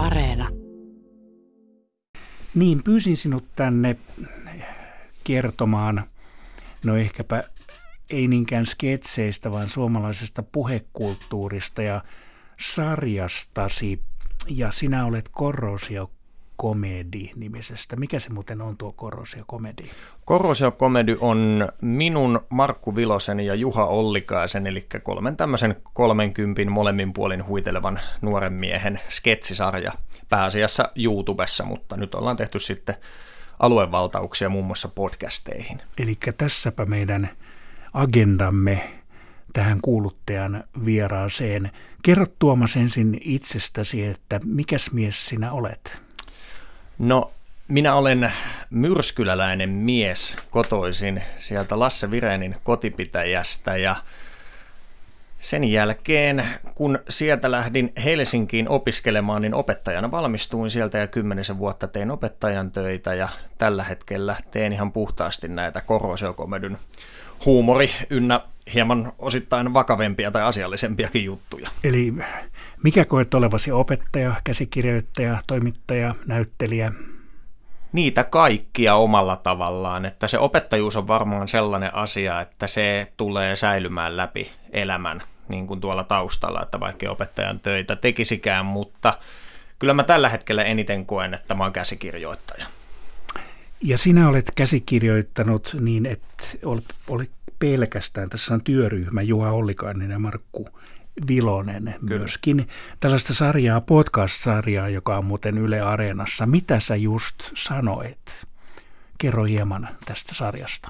Areena. Niin, pyysin sinut tänne kertomaan, no ehkäpä ei niinkään sketseistä, vaan suomalaisesta puhekulttuurista ja sarjastasi. Ja sinä olet Korrosio Komedi nimisestä. Mikä se muuten on tuo Korrosio Komedi? Korrosio Komedi on minun, Markku Vilosen ja Juha Ollikaisen, eli kolmen tämmöisen 30 molemmin puolin huitelevan nuoren miehen sketsisarja pääasiassa YouTubessa, mutta nyt ollaan tehty sitten aluevaltauksia muun muassa podcasteihin. Eli tässäpä meidän agendamme tähän kuuluttajan vieraaseen. Kerro Tuomas ensin itsestäsi, että mikäs mies sinä olet? No, minä olen myrskyläläinen mies kotoisin sieltä Lasse Virenin kotipitäjästä ja sen jälkeen, kun sieltä lähdin Helsinkiin opiskelemaan, niin opettajana valmistuin sieltä ja kymmenisen vuotta tein opettajan töitä ja tällä hetkellä teen ihan puhtaasti näitä korosiokomedyn huumori ynnä hieman osittain vakavempia tai asiallisempiakin juttuja. Eli mikä koet olevasi opettaja, käsikirjoittaja, toimittaja, näyttelijä? Niitä kaikkia omalla tavallaan, että se opettajuus on varmaan sellainen asia, että se tulee säilymään läpi elämän niin kuin tuolla taustalla, että vaikka opettajan töitä tekisikään, mutta kyllä mä tällä hetkellä eniten koen, että mä oon käsikirjoittaja. Ja sinä olet käsikirjoittanut niin, että olet pelkästään, tässä on työryhmä Juha Ollikainen ja Markku Vilonen Kyllä. myöskin. Tällaista sarjaa, podcast-sarjaa, joka on muuten Yle Areenassa. Mitä sä just sanoit? Kerro hieman tästä sarjasta.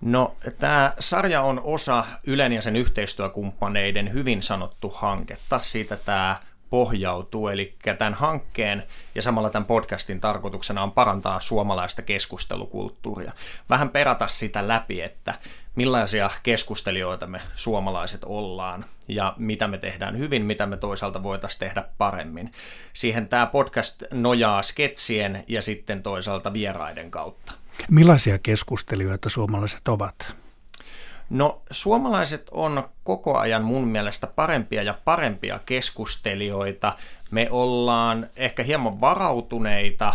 No, tämä sarja on osa Ylen ja sen yhteistyökumppaneiden hyvin sanottu hanketta. Siitä tämä pohjautuu. Eli tämän hankkeen ja samalla tämän podcastin tarkoituksena on parantaa suomalaista keskustelukulttuuria. Vähän perata sitä läpi, että millaisia keskustelijoita me suomalaiset ollaan ja mitä me tehdään hyvin, mitä me toisaalta voitaisiin tehdä paremmin. Siihen tämä podcast nojaa sketsien ja sitten toisaalta vieraiden kautta. Millaisia keskustelijoita suomalaiset ovat? No suomalaiset on koko ajan mun mielestä parempia ja parempia keskustelijoita. Me ollaan ehkä hieman varautuneita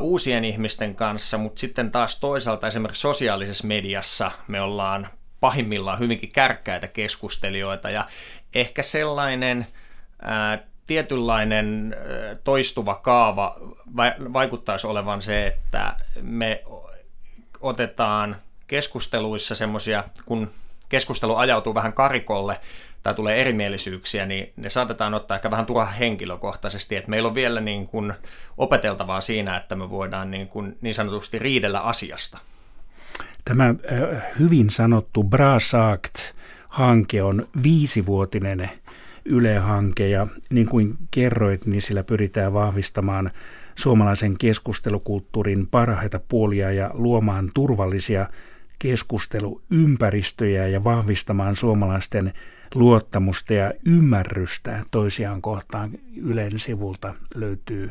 uusien ihmisten kanssa, mutta sitten taas toisaalta esimerkiksi sosiaalisessa mediassa me ollaan pahimmillaan hyvinkin kärkkäitä keskustelijoita ja ehkä sellainen ää, tietynlainen ää, toistuva kaava va- vaikuttaisi olevan se, että me otetaan keskusteluissa semmoisia, kun keskustelu ajautuu vähän karikolle tai tulee erimielisyyksiä, niin ne saatetaan ottaa ehkä vähän turha henkilökohtaisesti, että meillä on vielä niin kuin opeteltavaa siinä, että me voidaan niin, kuin niin sanotusti riidellä asiasta. Tämä äh, hyvin sanottu Brasakt-hanke on viisivuotinen Yle-hanke ja niin kuin kerroit, niin sillä pyritään vahvistamaan suomalaisen keskustelukulttuurin parhaita puolia ja luomaan turvallisia keskusteluympäristöjä ja vahvistamaan suomalaisten luottamusta ja ymmärrystä toisiaan kohtaan. Ylen sivulta löytyy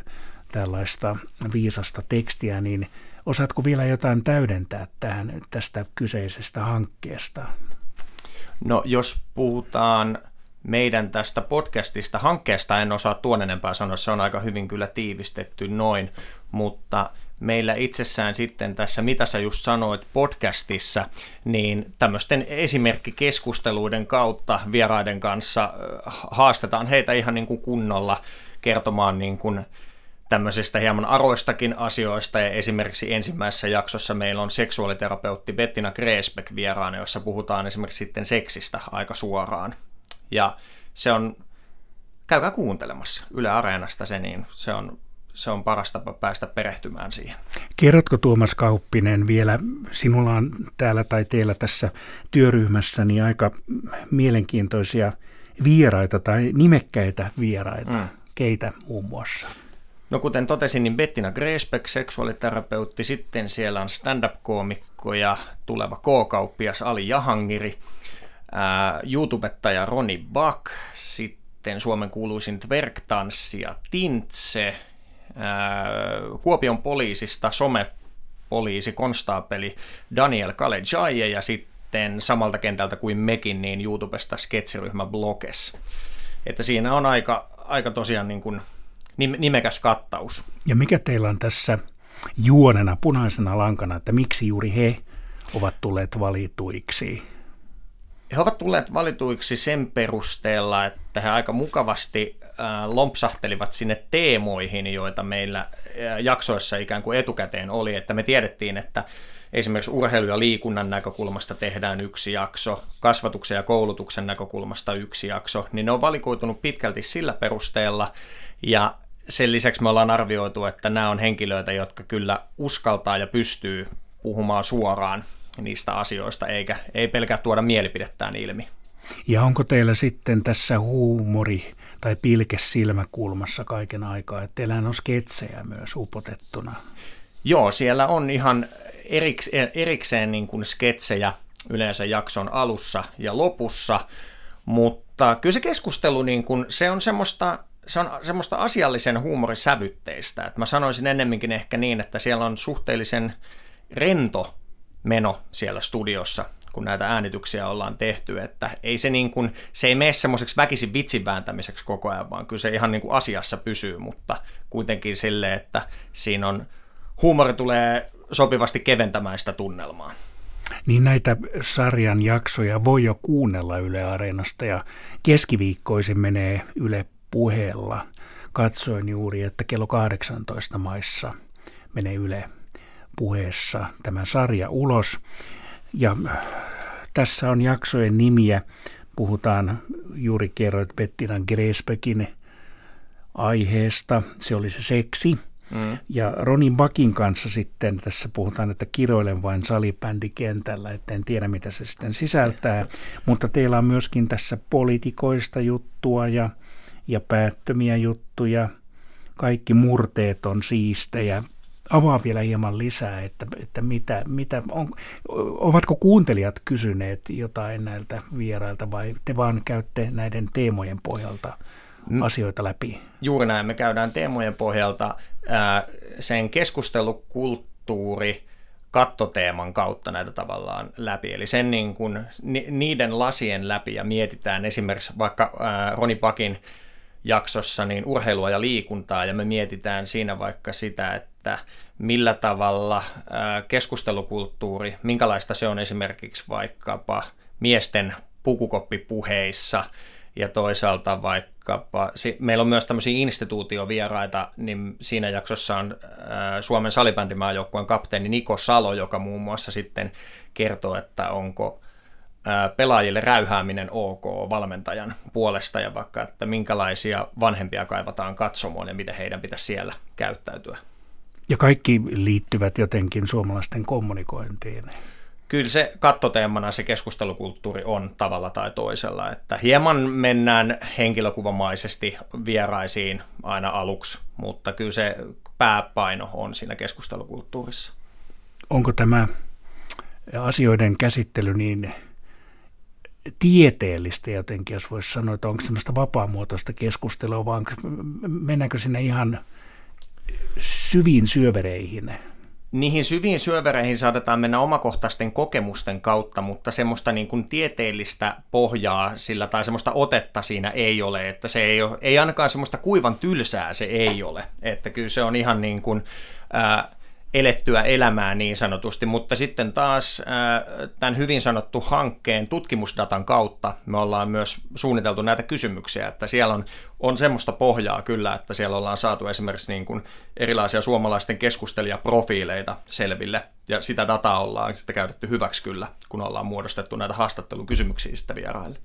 tällaista viisasta tekstiä, niin osaatko vielä jotain täydentää tähän tästä kyseisestä hankkeesta? No jos puhutaan meidän tästä podcastista, hankkeesta en osaa tuon enempää sanoa, se on aika hyvin kyllä tiivistetty noin, mutta meillä itsessään sitten tässä, mitä sä just sanoit podcastissa, niin tämmöisten esimerkkikeskusteluiden kautta vieraiden kanssa haastetaan heitä ihan niin kuin kunnolla kertomaan niin kuin tämmöisistä hieman aroistakin asioista. Ja esimerkiksi ensimmäisessä jaksossa meillä on seksuaaliterapeutti Bettina Greesbeck vieraana, jossa puhutaan esimerkiksi sitten seksistä aika suoraan. Ja se on, käykää kuuntelemassa Yle Areenasta se, niin se on se on paras tapa päästä perehtymään siihen. Kerrotko Tuomas Kauppinen vielä, sinulla on täällä tai teillä tässä työryhmässä niin aika mielenkiintoisia vieraita tai nimekkäitä vieraita. Mm. Keitä muun muassa? No kuten totesin, niin Bettina Greesbeck, seksuaaliterapeutti, sitten siellä on stand-up-koomikko ja tuleva K-kauppias Ali Jahangiri, ää, YouTubettaja Roni Buck, sitten Suomen kuuluisin twerk-tanssija Tintse, Kuopion poliisista somepoliisi, konstaapeli Daniel Kalejaye ja sitten samalta kentältä kuin mekin, niin YouTubesta sketsiryhmä Blokes. Että siinä on aika, aika tosiaan niin kuin nimekäs kattaus. Ja mikä teillä on tässä juonena, punaisena lankana, että miksi juuri he ovat tulleet valituiksi? He ovat tulleet valituiksi sen perusteella, että he aika mukavasti lompsahtelivat sinne teemoihin, joita meillä jaksoissa ikään kuin etukäteen oli, että me tiedettiin, että esimerkiksi urheilu- ja liikunnan näkökulmasta tehdään yksi jakso, kasvatuksen ja koulutuksen näkökulmasta yksi jakso, niin ne on valikoitunut pitkälti sillä perusteella, ja sen lisäksi me ollaan arvioitu, että nämä on henkilöitä, jotka kyllä uskaltaa ja pystyy puhumaan suoraan niistä asioista, eikä ei pelkää tuoda mielipidettään ilmi. Ja onko teillä sitten tässä huumori tai pilke silmäkulmassa kaiken aikaa, että teillä on sketsejä myös upotettuna? Joo, siellä on ihan erikseen, erikseen niin kuin sketsejä yleensä jakson alussa ja lopussa, mutta kyllä se keskustelu, niin kuin, se on semmoista se on semmoista asiallisen huumorisävytteistä. Että mä sanoisin ennemminkin ehkä niin, että siellä on suhteellisen rento meno siellä studiossa, kun näitä äänityksiä ollaan tehty, että ei se, niin kuin, se ei mene semmoiseksi väkisin vitsin vääntämiseksi koko ajan, vaan kyllä se ihan niin kuin asiassa pysyy, mutta kuitenkin sille, että siinä on, huumori tulee sopivasti keventämään sitä tunnelmaa. Niin näitä sarjan jaksoja voi jo kuunnella Yle Areenasta ja keskiviikkoisin menee Yle puheella. Katsoin juuri, että kello 18 maissa menee Yle puheessa tämä sarja ulos. Ja tässä on jaksojen nimiä. Puhutaan, juuri kerroit Bettina Gresbeckin aiheesta. Se oli se seksi. Mm. Ja Ronin Bakin kanssa sitten tässä puhutaan, että kiroilen vain salibändikentällä, että en tiedä mitä se sitten sisältää. Mutta teillä on myöskin tässä politikoista juttua ja ja päättömiä juttuja. Kaikki murteet on siistejä. Avaa vielä hieman lisää, että, että mitä, mitä on, ovatko kuuntelijat kysyneet jotain näiltä vierailta vai te vaan käytte näiden teemojen pohjalta asioita läpi? Juuri näin, me käydään teemojen pohjalta ää, sen keskustelukulttuuri, kattoteeman kautta näitä tavallaan läpi. Eli sen niin kuin, niiden lasien läpi ja mietitään esimerkiksi vaikka ää, Roni Pakin jaksossa niin urheilua ja liikuntaa ja me mietitään siinä vaikka sitä, että millä tavalla keskustelukulttuuri, minkälaista se on esimerkiksi vaikkapa miesten pukukoppipuheissa ja toisaalta vaikkapa, meillä on myös tämmöisiä instituutiovieraita, niin siinä jaksossa on Suomen salibändimaajoukkueen kapteeni Niko Salo, joka muun muassa sitten kertoo, että onko pelaajille räyhääminen ok valmentajan puolesta ja vaikka, että minkälaisia vanhempia kaivataan katsomoon ja miten heidän pitäisi siellä käyttäytyä. Ja kaikki liittyvät jotenkin suomalaisten kommunikointiin. Kyllä se kattoteemana se keskustelukulttuuri on tavalla tai toisella, että hieman mennään henkilökuvamaisesti vieraisiin aina aluksi, mutta kyllä se pääpaino on siinä keskustelukulttuurissa. Onko tämä asioiden käsittely niin tieteellistä jotenkin, jos voisi sanoa, että onko semmoista vapaamuotoista keskustelua, vaan mennäänkö sinne ihan syviin syövereihin? Niihin syviin syövereihin saatetaan mennä omakohtaisten kokemusten kautta, mutta semmoista niin kuin tieteellistä pohjaa sillä tai semmoista otetta siinä ei ole, että se ei, ole, ei ainakaan semmoista kuivan tylsää se ei ole, että kyllä se on ihan niin kuin, ää, elettyä elämää niin sanotusti, mutta sitten taas tämän hyvin sanottu hankkeen tutkimusdatan kautta me ollaan myös suunniteltu näitä kysymyksiä, että siellä on, on semmoista pohjaa kyllä, että siellä ollaan saatu esimerkiksi niin kuin erilaisia suomalaisten keskustelijaprofiileita selville, ja sitä dataa ollaan sitten käytetty hyväksi kyllä, kun ollaan muodostettu näitä haastattelukysymyksiä sitten vieraille.